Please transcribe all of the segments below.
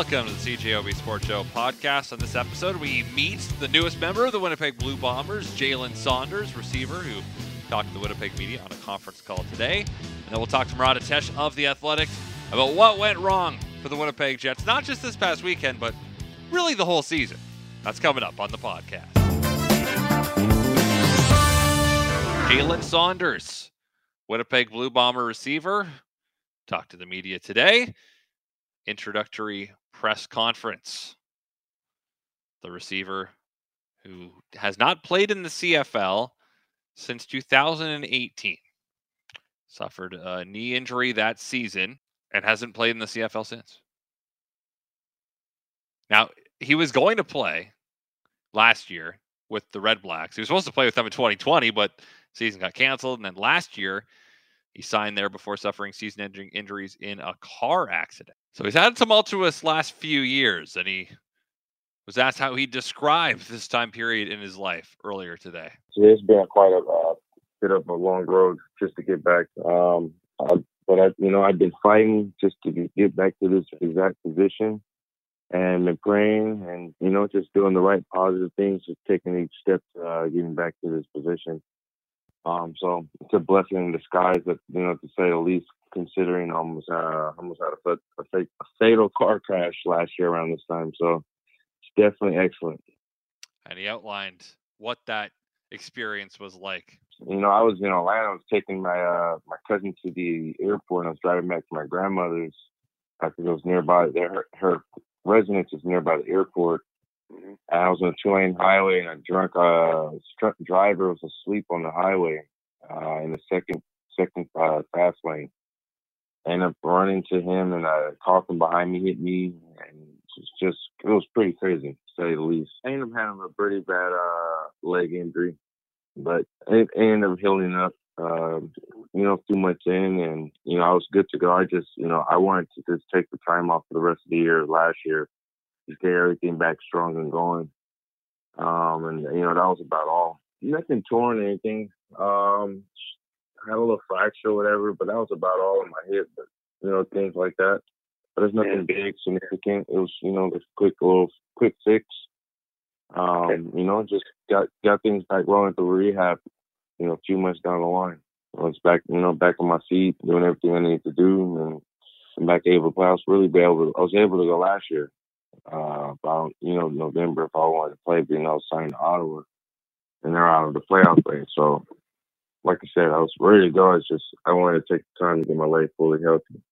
Welcome to the CJOB Sports Show podcast. On this episode, we meet the newest member of the Winnipeg Blue Bombers, Jalen Saunders, receiver, who talked to the Winnipeg media on a conference call today. And then we'll talk to Murat Ates of The Athletic about what went wrong for the Winnipeg Jets, not just this past weekend, but really the whole season. That's coming up on the podcast. Jalen Saunders, Winnipeg Blue Bomber receiver, talked to the media today introductory press conference. The receiver who has not played in the CFL since 2018 suffered a knee injury that season and hasn't played in the CFL since. Now, he was going to play last year with the Red Blacks. He was supposed to play with them in 2020, but season got canceled. And then last year, he signed there before suffering season ending injuries in a car accident. So he's had tumultuous last few years, and he was asked how he described this time period in his life earlier today. It's been quite a uh, bit of a long road just to get back. Um, I, but I, you know, I've been fighting just to get back to this exact position, and been praying, and you know, just doing the right positive things, just taking each step, uh, getting back to this position. Um, so it's a blessing in disguise, that, you know, to say the least considering almost uh, almost had a, a, a fatal car crash last year around this time. So it's definitely excellent. And he outlined what that experience was like. You know, I was in Atlanta. I was taking my uh, my cousin to the airport. and I was driving back to my grandmother's I think it was nearby. There, her, her residence is nearby the airport. Mm-hmm. And I was on a two lane highway, and a drunk uh, driver was asleep on the highway uh, in the second second uh, fast lane. I ended up running to him, and a car from behind me hit me, and it's just it was pretty crazy, to say the least. I ended up having a pretty bad uh, leg injury, but it, it ended up healing up. Uh, you know, two months in, and you know, I was good to go. I just, you know, I wanted to just take the time off for the rest of the year last year, just get everything back strong and going. Um, and you know, that was about all. Nothing torn or anything. Um, had a little fracture or whatever, but that was about all in my head. But you know, things like that. But it's nothing yeah. big, significant. It was, you know, just quick little quick fix. Um, okay. you know, just got got things back rolling through rehab, you know, a few months down the line. I was back, you know, back on my feet, doing everything I needed to do, and I'm back able to play. I was really able to, I was able to go last year, uh, about, you know, November if I wanted to play, but, you know, I was signed to Ottawa, and they're out of the playoff race. So like I said, I was ready to go. It's just I wanted to take the time to get my leg fully healthy.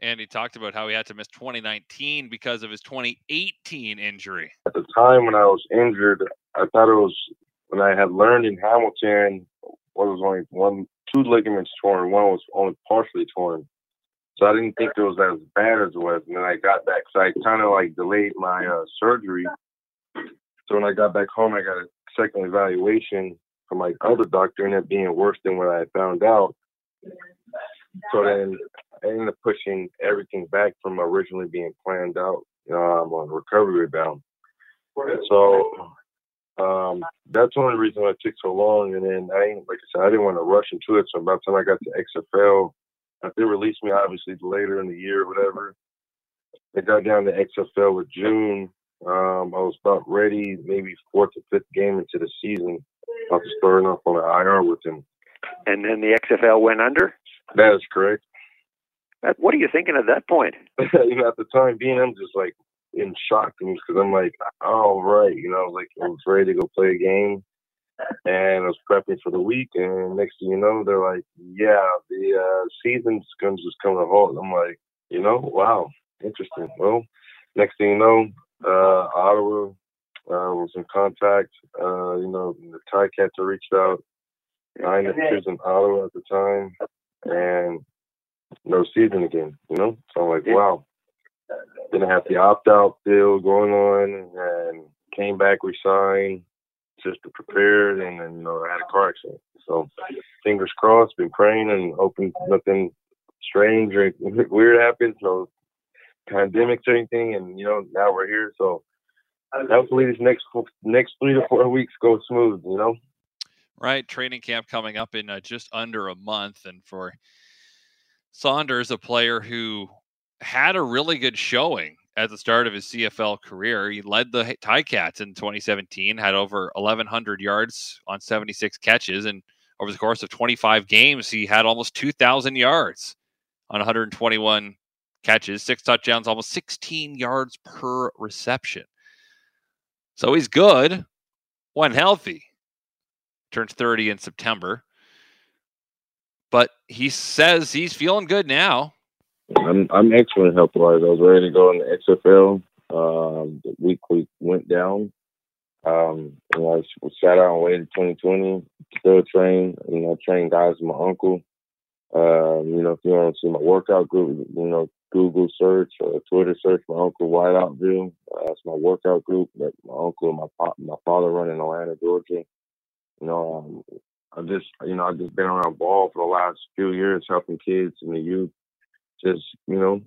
And he talked about how he had to miss 2019 because of his 2018 injury. At the time when I was injured, I thought it was when I had learned in Hamilton, what was only one, two ligaments torn. One was only partially torn. So I didn't think it was as bad as it was. And then I got back, so I kind of like delayed my uh, surgery. So when I got back home, I got a second evaluation from my other doctor ended up being worse than what I found out. So then I ended up pushing everything back from originally being planned out. You know, I'm on recovery rebound. And so um, that's the only reason why it took so long. And then I like I said, I didn't want to rush into it. So by the time I got to XFL, they released me obviously later in the year or whatever. They got down to XFL with June. Um, I was about ready, maybe fourth or fifth game into the season after starting off on the IR with him. And then the XFL went under? That is correct. What are you thinking at that point? you know, at the time being, I'm just like in shock because I'm like, oh, right. You know, I was like, I was ready to go play a game and I was prepping for the week. And next thing you know, they're like, yeah, the uh, season's going to just come to a halt. I'm like, you know, wow, interesting. Well, next thing you know, uh, Ottawa uh, was in contact. Uh, you know, the Ticats reached out. I up choosing Ottawa at the time, and no season again. You know, so I'm like, wow. Then I have the opt out deal going on, and came back, resigned, just to prepare, and then you know I had a car accident. So fingers crossed, been praying and hoping nothing strange or weird happens, no pandemics or anything, and you know now we're here. So hopefully these next next three to four weeks go smooth. You know. Right, training camp coming up in uh, just under a month, and for Saunders, a player who had a really good showing at the start of his CFL career. He led the Ticats in 2017, had over 1,100 yards on 76 catches, and over the course of 25 games, he had almost 2,000 yards on 121 catches, six touchdowns, almost 16 yards per reception. So he's good when healthy. Turns 30 in September. But he says he's feeling good now. I'm I'm excellent health wise. I was ready to go in the XFL. Um, the week we went down. Um, know, I sat out and waited 2020. Still train. You know, train guys with my uncle. Um, you know, if you want to see my workout group, you know, Google search or Twitter search my uncle Whiteoutville. Uh, that's my workout group that my uncle and my pop, my father run in Atlanta, Georgia. You know, um, I just you know I've just been around ball for the last few years, helping kids and the youth, just you know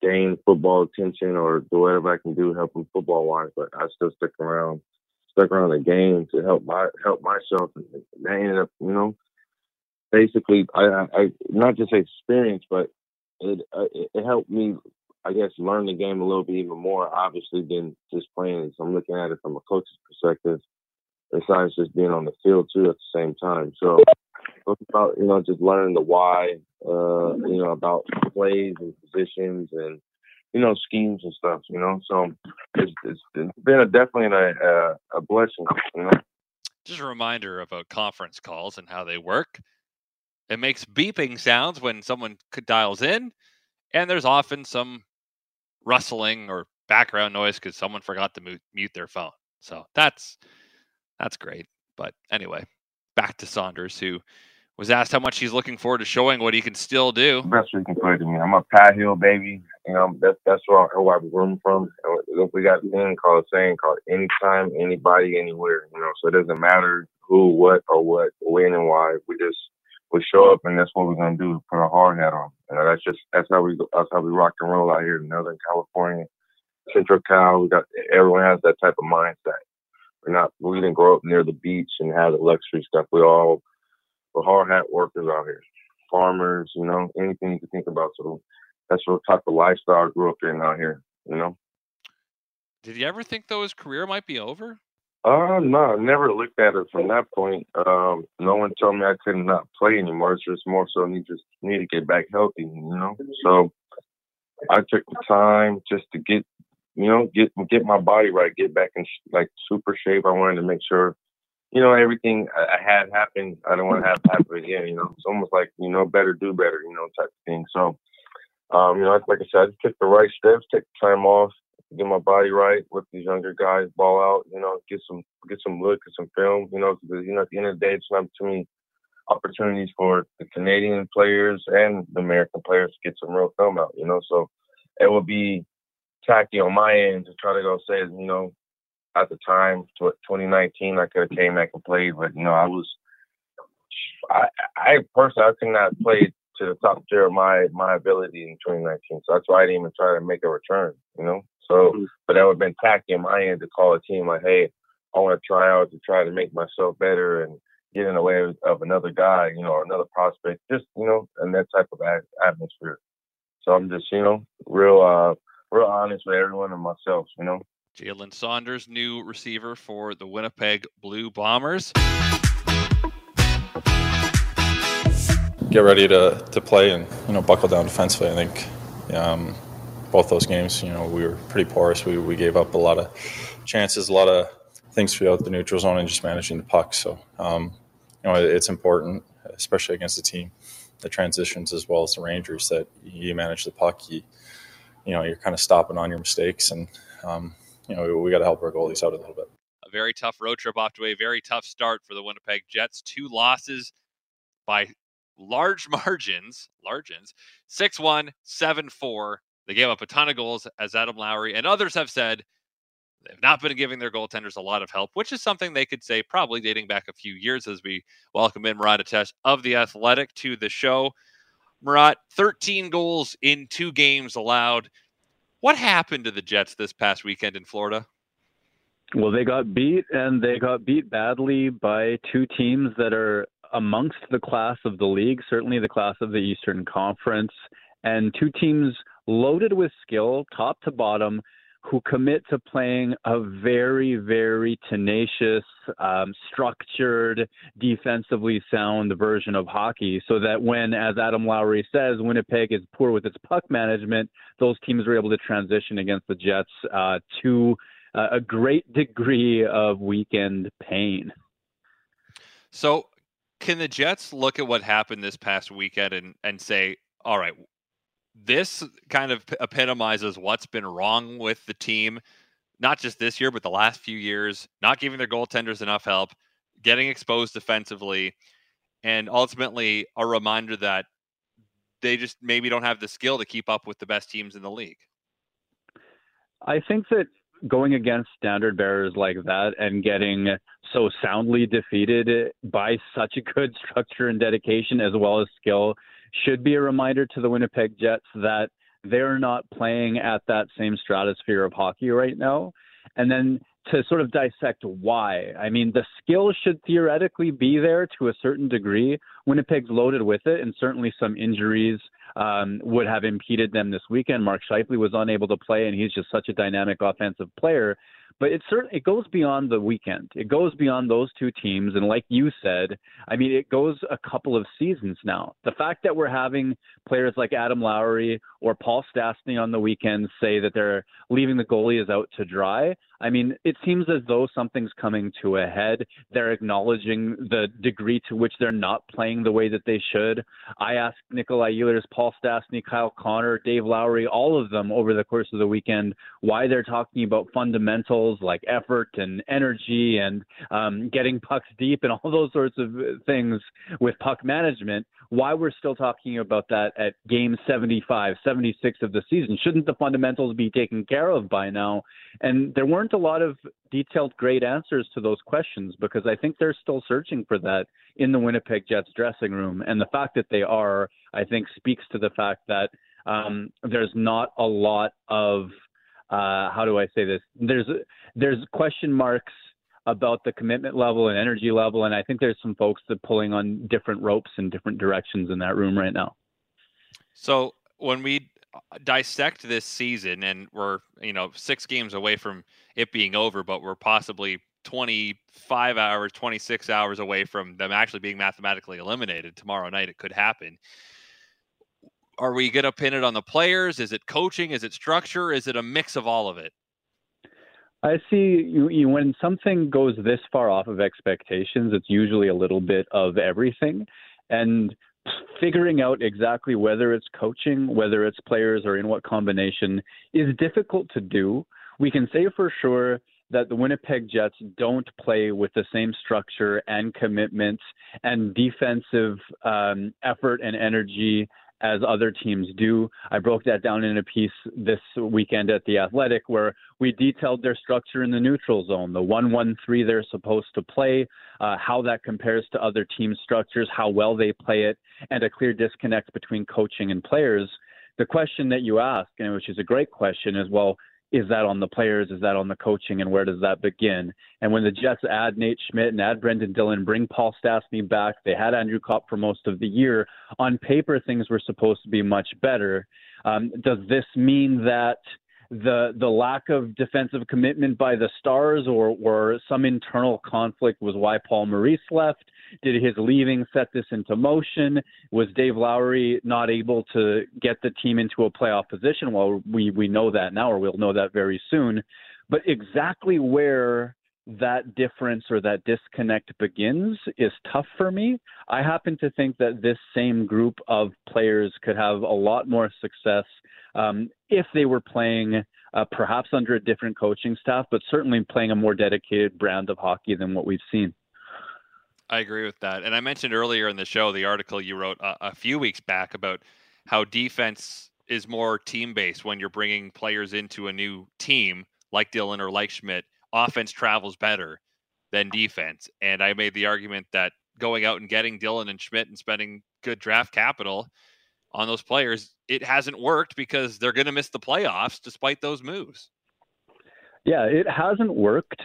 gain football attention or do whatever I can do helping football wise. But I still stick around, stuck around the game to help my help myself, and I ended up you know basically I, I not just experience, but it, uh, it helped me, I guess, learn the game a little bit even more, obviously, than just playing. So I'm looking at it from a coach's perspective, besides just being on the field too at the same time. So about you know just learning the why, uh, you know, about plays and positions and you know schemes and stuff. You know, so it's, it's, it's been a, definitely a, a, blessing. You know. Just a reminder about conference calls and how they work. It makes beeping sounds when someone dials in, and there's often some rustling or background noise because someone forgot to mute, mute their phone. So that's that's great. But anyway, back to Saunders, who was asked how much he's looking forward to showing what he can still do. Best we can put to me. I'm a Pat Hill baby. You know, that's that's where, where I'm room from. We got a thing called saying called anytime, anybody, anywhere. You know, so it doesn't matter who, what, or what, when, and why. We just we show up and that's what we're gonna do. Put a hard hat on. That's just that's how we that's how we rock and roll out here in Northern California, Central Cal. We got everyone has that type of mindset. We're not we didn't grow up near the beach and have the luxury stuff. We all we're hard hat workers out here, farmers. You know anything you can think about. So that's what type of lifestyle I grew up in out here. You know. Did you ever think though his career might be over? Uh, no, I never looked at it from that point. Um, no one told me I could not play anymore. It's just more so need just need to get back healthy, you know. So I took the time just to get, you know, get get my body right, get back in like super shape. I wanted to make sure, you know, everything I, had happened. I don't want to have happen again. You know, it's almost like you know, better do better, you know, type of thing. So, um, you know, like I said, I took the right steps, take the time off, get my body right, with these younger guys ball out, you know, get some get some look at some film, you know, because you know at the end of the day, it's not too many opportunities for the Canadian players and the American players to get some real film out, you know. So it would be tacky on my end to try to go say, you know, at the time, 2019, I could have came back and played, but you know, I was, I, I personally, I could not play to the top tier of my my ability in 2019. So that's why I didn't even try to make a return, you know. So, mm-hmm. but that would have been tacky on my end to call a team like, hey, I want to try out to try to make myself better and get in the way of, of another guy, you know, or another prospect, just, you know, and that type of atmosphere. So I'm just, you know, real, uh, real honest with everyone and myself, you know. Jalen Saunders, new receiver for the Winnipeg Blue Bombers. Get ready to, to play and, you know, buckle down defensively. I think um, both those games, you know, we were pretty porous. We, we gave up a lot of chances, a lot of things throughout the neutral zone, and just managing the puck. So, um, you know, it's important, especially against the team the transitions as well as the Rangers that you manage the puck. You, you know, you're kind of stopping on your mistakes, and um, you know, we got to help our goalies out a little bit. A very tough road trip off to a very tough start for the Winnipeg Jets. Two losses by large margins, margins, 6 1, 7 4 they gave up a ton of goals, as Adam Lowry and others have said. They've not been giving their goaltenders a lot of help, which is something they could say probably dating back a few years as we welcome in Murat Ates of The Athletic to the show. Murat, 13 goals in two games allowed. What happened to the Jets this past weekend in Florida? Well, they got beat, and they got beat badly by two teams that are amongst the class of the league, certainly the class of the Eastern Conference, and two teams loaded with skill, top to bottom, who commit to playing a very, very tenacious, um, structured, defensively sound version of hockey. So that when, as Adam Lowry says, Winnipeg is poor with its puck management, those teams are able to transition against the Jets uh, to uh, a great degree of weekend pain. So, can the Jets look at what happened this past weekend and, and say, all right, this kind of epitomizes what's been wrong with the team, not just this year, but the last few years, not giving their goaltenders enough help, getting exposed defensively, and ultimately a reminder that they just maybe don't have the skill to keep up with the best teams in the league. I think that going against standard bearers like that and getting so soundly defeated by such a good structure and dedication as well as skill should be a reminder to the Winnipeg Jets that they're not playing at that same stratosphere of hockey right now. And then to sort of dissect why. I mean, the skill should theoretically be there to a certain degree. Winnipeg's loaded with it, and certainly some injuries um, would have impeded them this weekend. Mark Scheifele was unable to play, and he's just such a dynamic offensive player. But it certainly it goes beyond the weekend. It goes beyond those two teams, and like you said, I mean, it goes a couple of seasons now. The fact that we're having players like Adam Lowry or Paul Stastny on the weekends say that they're leaving the goalies out to dry. I mean, it seems as though something's coming to a head. They're acknowledging the degree to which they're not playing the way that they should. I asked Nikolai Ehlers, Paul Stastny, Kyle Connor, Dave Lowry, all of them over the course of the weekend, why they're talking about fundamentals like effort and energy and um, getting pucks deep and all those sorts of things with puck management. Why we're still talking about that at game 75, 76 of the season? Shouldn't the fundamentals be taken care of by now? And there weren't a lot of detailed, great answers to those questions because I think they're still searching for that in the Winnipeg Jets dressing room. And the fact that they are, I think, speaks to the fact that um, there's not a lot of uh, how do I say this? There's there's question marks about the commitment level and energy level, and I think there's some folks that pulling on different ropes in different directions in that room right now. So when we dissect this season, and we're you know six games away from it being over, but we're possibly 25 hours, 26 hours away from them actually being mathematically eliminated tomorrow night. It could happen. Are we going to pin it on the players? Is it coaching? Is it structure? Is it a mix of all of it? I see you, you, when something goes this far off of expectations, it's usually a little bit of everything. And figuring out exactly whether it's coaching, whether it's players, or in what combination is difficult to do. We can say for sure that the Winnipeg Jets don't play with the same structure and commitment and defensive um, effort and energy as other teams do. I broke that down in a piece this weekend at The Athletic where we detailed their structure in the neutral zone, the 1 1 3 they're supposed to play, uh, how that compares to other team structures, how well they play it, and a clear disconnect between coaching and players. The question that you ask, and which is a great question, is well, is that on the players? Is that on the coaching? And where does that begin? And when the Jets add Nate Schmidt and add Brendan Dillon, bring Paul Stastny back, they had Andrew Copp for most of the year. On paper, things were supposed to be much better. Um, does this mean that the the lack of defensive commitment by the Stars or or some internal conflict was why Paul Maurice left? Did his leaving set this into motion? Was Dave Lowry not able to get the team into a playoff position? Well, we we know that now, or we'll know that very soon. But exactly where that difference or that disconnect begins is tough for me. I happen to think that this same group of players could have a lot more success um, if they were playing uh, perhaps under a different coaching staff, but certainly playing a more dedicated brand of hockey than what we've seen. I agree with that. And I mentioned earlier in the show the article you wrote a, a few weeks back about how defense is more team based when you're bringing players into a new team like Dillon or like Schmidt. Offense travels better than defense. And I made the argument that going out and getting Dillon and Schmidt and spending good draft capital on those players, it hasn't worked because they're going to miss the playoffs despite those moves. Yeah, it hasn't worked.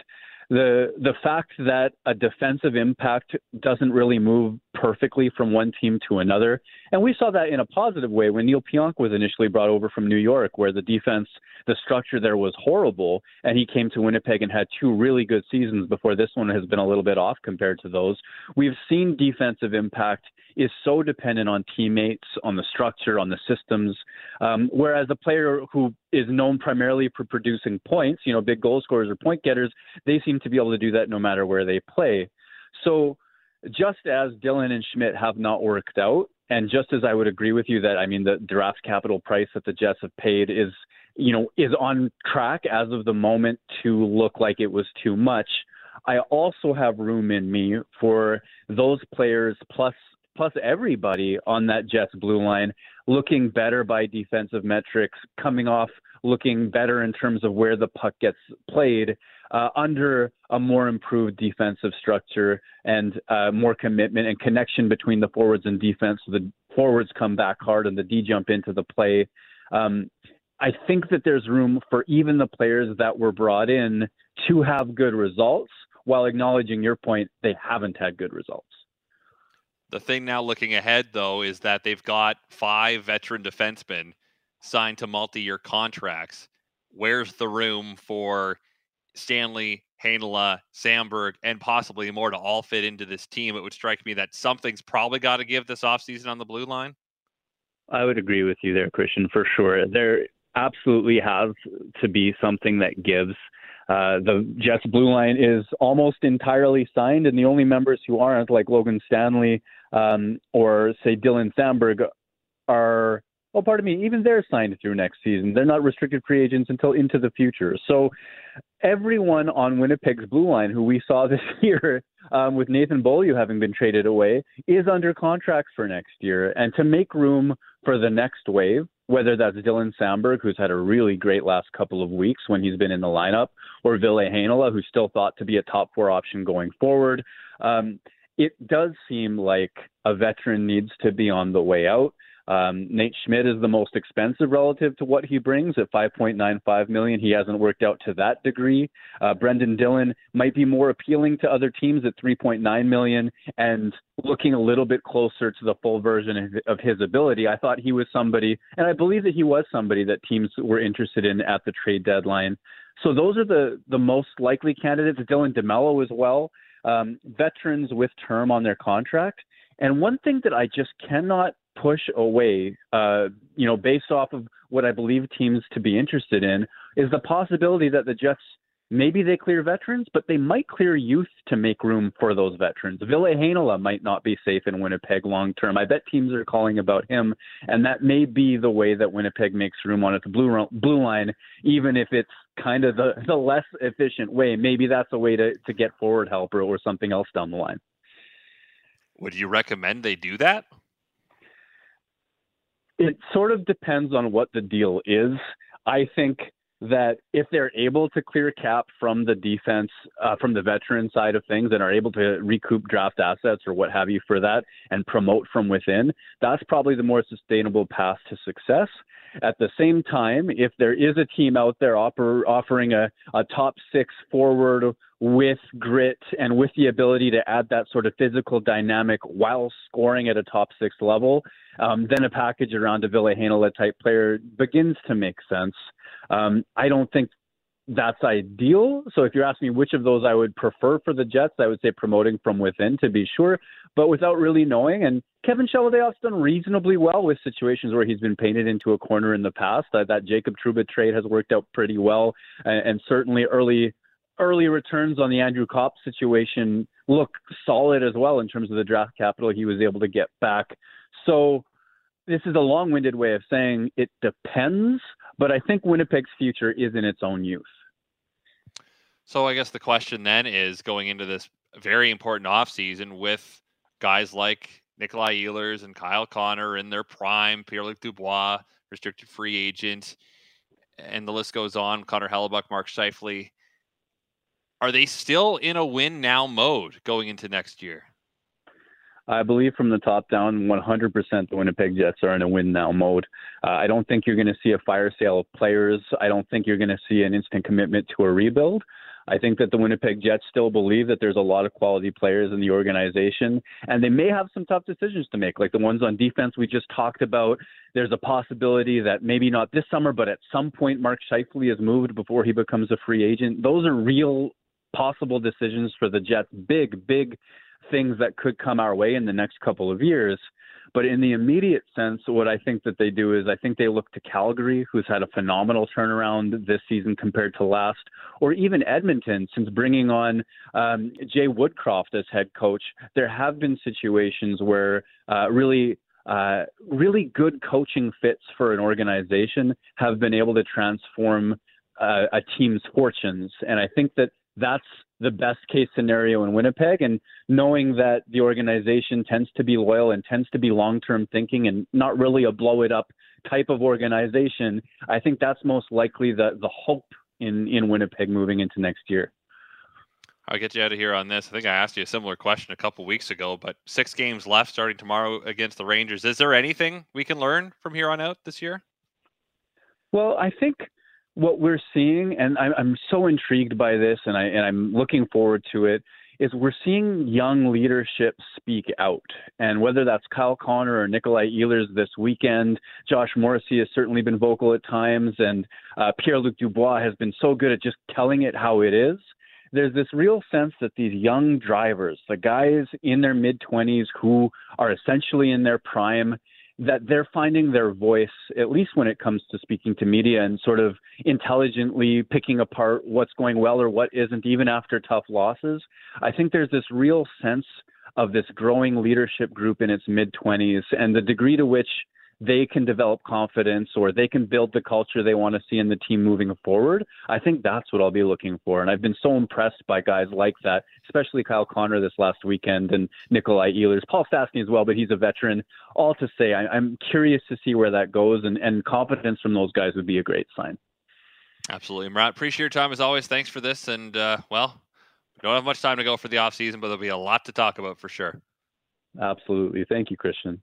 The the fact that a defensive impact doesn't really move perfectly from one team to another, and we saw that in a positive way when Neal Pionk was initially brought over from New York, where the defense, the structure there was horrible, and he came to Winnipeg and had two really good seasons before this one has been a little bit off compared to those. We've seen defensive impact is so dependent on teammates, on the structure, on the systems. Um, whereas a player who is known primarily for producing points, you know, big goal scorers or point getters, they seem to be able to do that no matter where they play. So just as Dillon and Schmidt have not worked out, and just as I would agree with you that I mean the draft capital price that the Jets have paid is, you know, is on track as of the moment to look like it was too much. I also have room in me for those players plus plus everybody on that Jets blue line looking better by defensive metrics, coming off looking better in terms of where the puck gets played uh, under a more improved defensive structure and uh, more commitment and connection between the forwards and defense. So the forwards come back hard and the D jump into the play. Um, I think that there's room for even the players that were brought in to have good results while acknowledging your point, they haven't had good results. The thing now looking ahead, though, is that they've got five veteran defensemen signed to multi year contracts. Where's the room for Stanley, Heinola, Samberg, and possibly more to all fit into this team? It would strike me that something's probably got to give this offseason on the blue line. I would agree with you there, Christian, for sure. There absolutely has to be something that gives. Uh, the Jets blue line is almost entirely signed, and the only members who aren't, like Logan Stanley um, or say Dylan Samberg, are well, pardon me, even they're signed through next season. They're not restricted free agents until into the future. So everyone on Winnipeg's blue line who we saw this year um, with Nathan Beaulieu having been traded away is under contract for next year. And to make room for the next wave, whether that's Dylan Samberg, who's had a really great last couple of weeks when he's been in the lineup, or Ville Heinola, who's still thought to be a top four option going forward, um, it does seem like a veteran needs to be on the way out. Um, Nate Schmidt is the most expensive relative to what he brings at 5.95 million. He hasn't worked out to that degree. Uh, Brendan Dillon might be more appealing to other teams at 3.9 million and looking a little bit closer to the full version of his ability. I thought he was somebody, and I believe that he was somebody that teams were interested in at the trade deadline. So those are the the most likely candidates. Dylan DeMelo as well, um, veterans with term on their contract. And one thing that I just cannot push away, uh, you know, based off of what I believe teams to be interested in, is the possibility that the Jets maybe they clear veterans, but they might clear youth to make room for those veterans. Ville Heinola might not be safe in Winnipeg long term. I bet teams are calling about him, and that may be the way that Winnipeg makes room on its blue blue line, even if it's kind of the, the less efficient way. Maybe that's a way to, to get forward help or, or something else down the line. Would you recommend they do that? It sort of depends on what the deal is. I think that if they're able to clear cap from the defense, uh, from the veteran side of things, and are able to recoup draft assets or what have you for that and promote from within, that's probably the more sustainable path to success. At the same time, if there is a team out there offer, offering a, a top six forward with grit and with the ability to add that sort of physical dynamic while scoring at a top six level, um, then a package around a Ville Heinola type player begins to make sense. Um, I don't think that's ideal. So if you're asking me which of those I would prefer for the Jets, I would say promoting from within to be sure, but without really knowing. And Kevin Cheveldayoff's done reasonably well with situations where he's been painted into a corner in the past. Uh, that Jacob Trouba trade has worked out pretty well, and, and certainly early early returns on the Andrew Copp situation look solid as well in terms of the draft capital he was able to get back. So this is a long-winded way of saying it depends, but I think Winnipeg's future is in its own youth. So I guess the question then is going into this very important offseason with guys like Nikolai Ehlers and Kyle Connor in their prime, Pierre-Luc Dubois, restricted free agent, and the list goes on. Connor Hellebuyck, Mark Scheifele. Are they still in a win now mode going into next year? I believe from the top down, 100% the Winnipeg Jets are in a win now mode. Uh, I don't think you're going to see a fire sale of players. I don't think you're going to see an instant commitment to a rebuild. I think that the Winnipeg Jets still believe that there's a lot of quality players in the organization, and they may have some tough decisions to make, like the ones on defense we just talked about. There's a possibility that maybe not this summer, but at some point Mark Scheifele is moved before he becomes a free agent. Those are real possible decisions for the Jets. Big, big things that could come our way in the next couple of years. But in the immediate sense, what I think that they do is I think they look to Calgary, who's had a phenomenal turnaround this season compared to last, or even Edmonton, since bringing on um, Jay Woodcroft as head coach. There have been situations where uh, really uh, really good coaching fits for an organization have been able to transform uh, a team's fortunes. And I think that that's the best case scenario in Winnipeg. And knowing that the organization tends to be loyal and tends to be long term thinking and not really a blow it up type of organization, I think that's most likely the, the hope in, in Winnipeg moving into next year. I'll get you out of here on this. I think I asked you a similar question a couple weeks ago, but six games left starting tomorrow against the Rangers. Is there anything we can learn from here on out this year? Well, I think what we're seeing, and I'm, I'm so intrigued by this, and I and I'm looking forward to it, is we're seeing young leadership speak out, and whether that's Kyle Connor or Nikolai Ehlers this weekend, Josh Morrissey has certainly been vocal at times, and uh, Pierre-Luc Dubois has been so good at just telling it how it is. There's this real sense that these young drivers, the guys in their mid 20s who are essentially in their prime, that they're finding their voice, at least when it comes to speaking to media and sort of intelligently picking apart what's going well or what isn't, even after tough losses. I think there's this real sense of this growing leadership group in its mid 20s and the degree to which they can develop confidence or they can build the culture they want to see in the team moving forward. I think that's what I'll be looking for. And I've been so impressed by guys like that, especially Kyle Connor this last weekend and Nikolai Ehlers, Paul Stastny as well, but he's a veteran. All to say, I, am curious to see where that goes, and, and confidence from those guys would be a great sign. Absolutely. Murat, appreciate your time as always. Thanks for this. And, uh, well, we don't have much time to go for the off season, but there'll be a lot to talk about for sure. Absolutely. Thank you, Christian.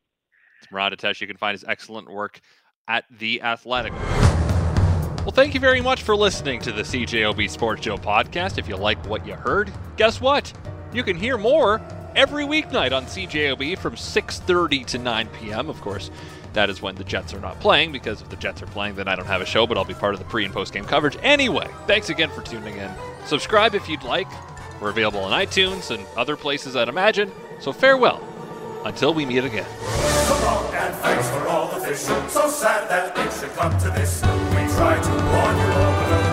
It's Murat Ates. You can find his excellent work at The Athletic. Well, thank you very much for listening to the CJOB Sports Show podcast. If you like what you heard, guess what? You can hear more every weeknight on CJOB from 6:30 to 9 p.m. Of course, that is when the Jets are not playing because if the Jets are playing, then I don't have a show, but I'll be part of the pre and post game coverage anyway. Thanks again for tuning in. Subscribe if you'd like. We're available on iTunes and other places I'd imagine. So farewell until we meet again. And thanks for all the fish. So sad that it should come to this. We try to warn you all, but